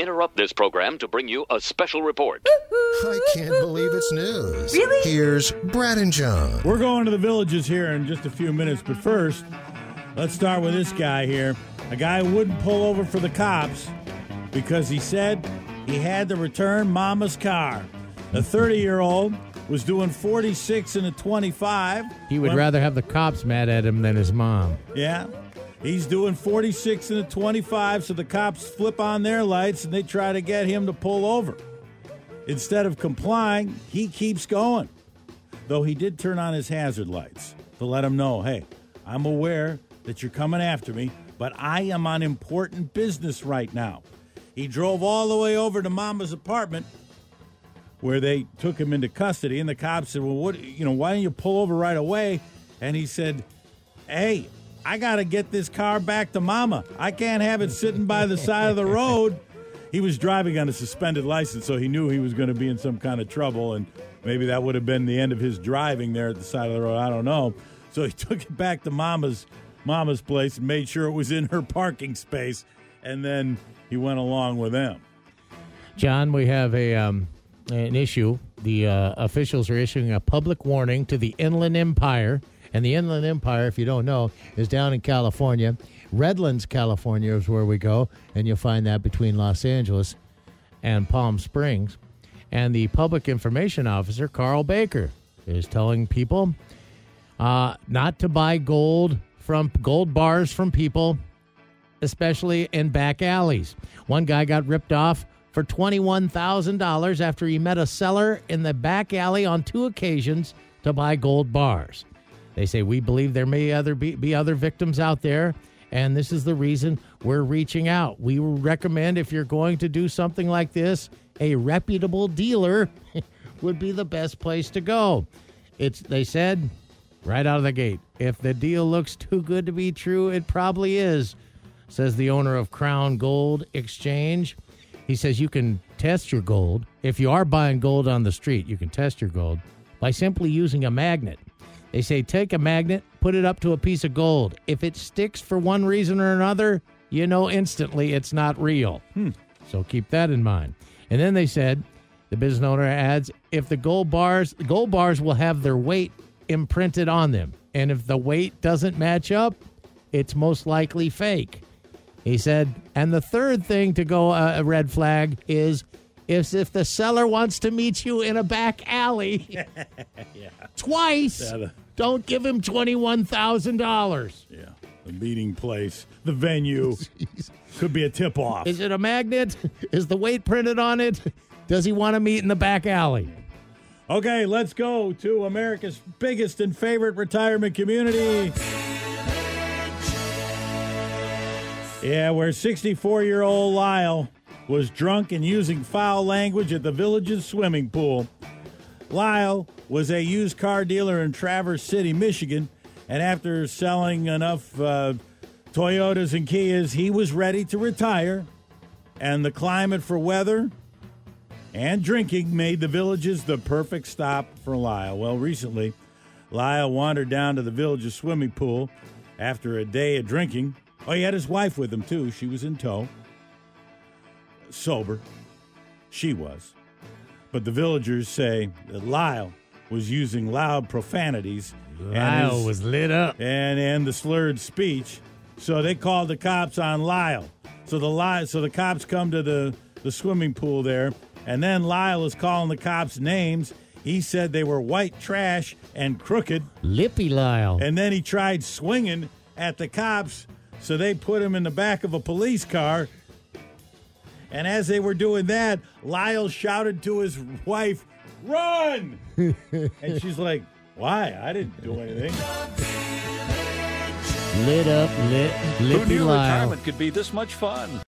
interrupt this program to bring you a special report. I can't believe it's news. Really? Here's Brad and John. We're going to the villages here in just a few minutes, but first, let's start with this guy here. A guy wouldn't pull over for the cops because he said he had to return mama's car. A 30 year old was doing 46 and a 25. He would when- rather have the cops mad at him than his mom. Yeah. He's doing 46 and a 25, so the cops flip on their lights and they try to get him to pull over. Instead of complying, he keeps going. Though he did turn on his hazard lights to let him know hey, I'm aware that you're coming after me, but I am on important business right now. He drove all the way over to Mama's apartment where they took him into custody, and the cops said, Well, what, you know, why don't you pull over right away? And he said, Hey, I got to get this car back to Mama. I can't have it sitting by the side of the road. He was driving on a suspended license, so he knew he was going to be in some kind of trouble, and maybe that would have been the end of his driving there at the side of the road. I don't know. So he took it back to Mama's Mama's place and made sure it was in her parking space, and then he went along with them. John, we have a um, an issue. The uh, officials are issuing a public warning to the Inland Empire, and the Inland Empire, if you don't know, is down in California. Redlands, California, is where we go, and you'll find that between Los Angeles and Palm Springs. And the public information officer, Carl Baker, is telling people uh, not to buy gold from gold bars from people especially in back alleys. One guy got ripped off for $21,000 after he met a seller in the back alley on two occasions to buy gold bars. They say, We believe there may other be, be other victims out there, and this is the reason we're reaching out. We recommend if you're going to do something like this, a reputable dealer would be the best place to go. It's they said right out of the gate. If the deal looks too good to be true, it probably is, says the owner of Crown Gold Exchange. He says you can test your gold. If you are buying gold on the street, you can test your gold by simply using a magnet. They say take a magnet, put it up to a piece of gold. If it sticks for one reason or another, you know instantly it's not real. So keep that in mind. And then they said, the business owner adds, if the gold bars, gold bars will have their weight imprinted on them. And if the weight doesn't match up, it's most likely fake. He said, and the third thing to go uh, a red flag is is if the seller wants to meet you in a back alley twice, Yeah, uh, the- don't give him $21,000. Yeah, the meeting place, the venue could be a tip off. Is it a magnet? Is the weight printed on it? Does he want to meet in the back alley? Okay, let's go to America's biggest and favorite retirement community. Yeah, where 64 year old Lyle was drunk and using foul language at the village's swimming pool. Lyle was a used car dealer in Traverse City, Michigan, and after selling enough uh, Toyotas and Kias, he was ready to retire. And the climate for weather and drinking made the villages the perfect stop for Lyle. Well, recently, Lyle wandered down to the village's swimming pool after a day of drinking. Oh, he had his wife with him, too. She was in tow. Sober. She was. But the villagers say that Lyle was using loud profanities. and Lyle his- was lit up. and and the slurred speech. So they called the cops on Lyle. So the Lyle, so the cops come to the the swimming pool there, and then Lyle is calling the cops names. He said they were white trash and crooked, Lippy Lyle. and then he tried swinging at the cops. So they put him in the back of a police car. And as they were doing that, Lyle shouted to his wife, "Run!" and she's like, "Why? I didn't do anything." lit up, lit, lit. Who Lippy knew Lyle. retirement could be this much fun?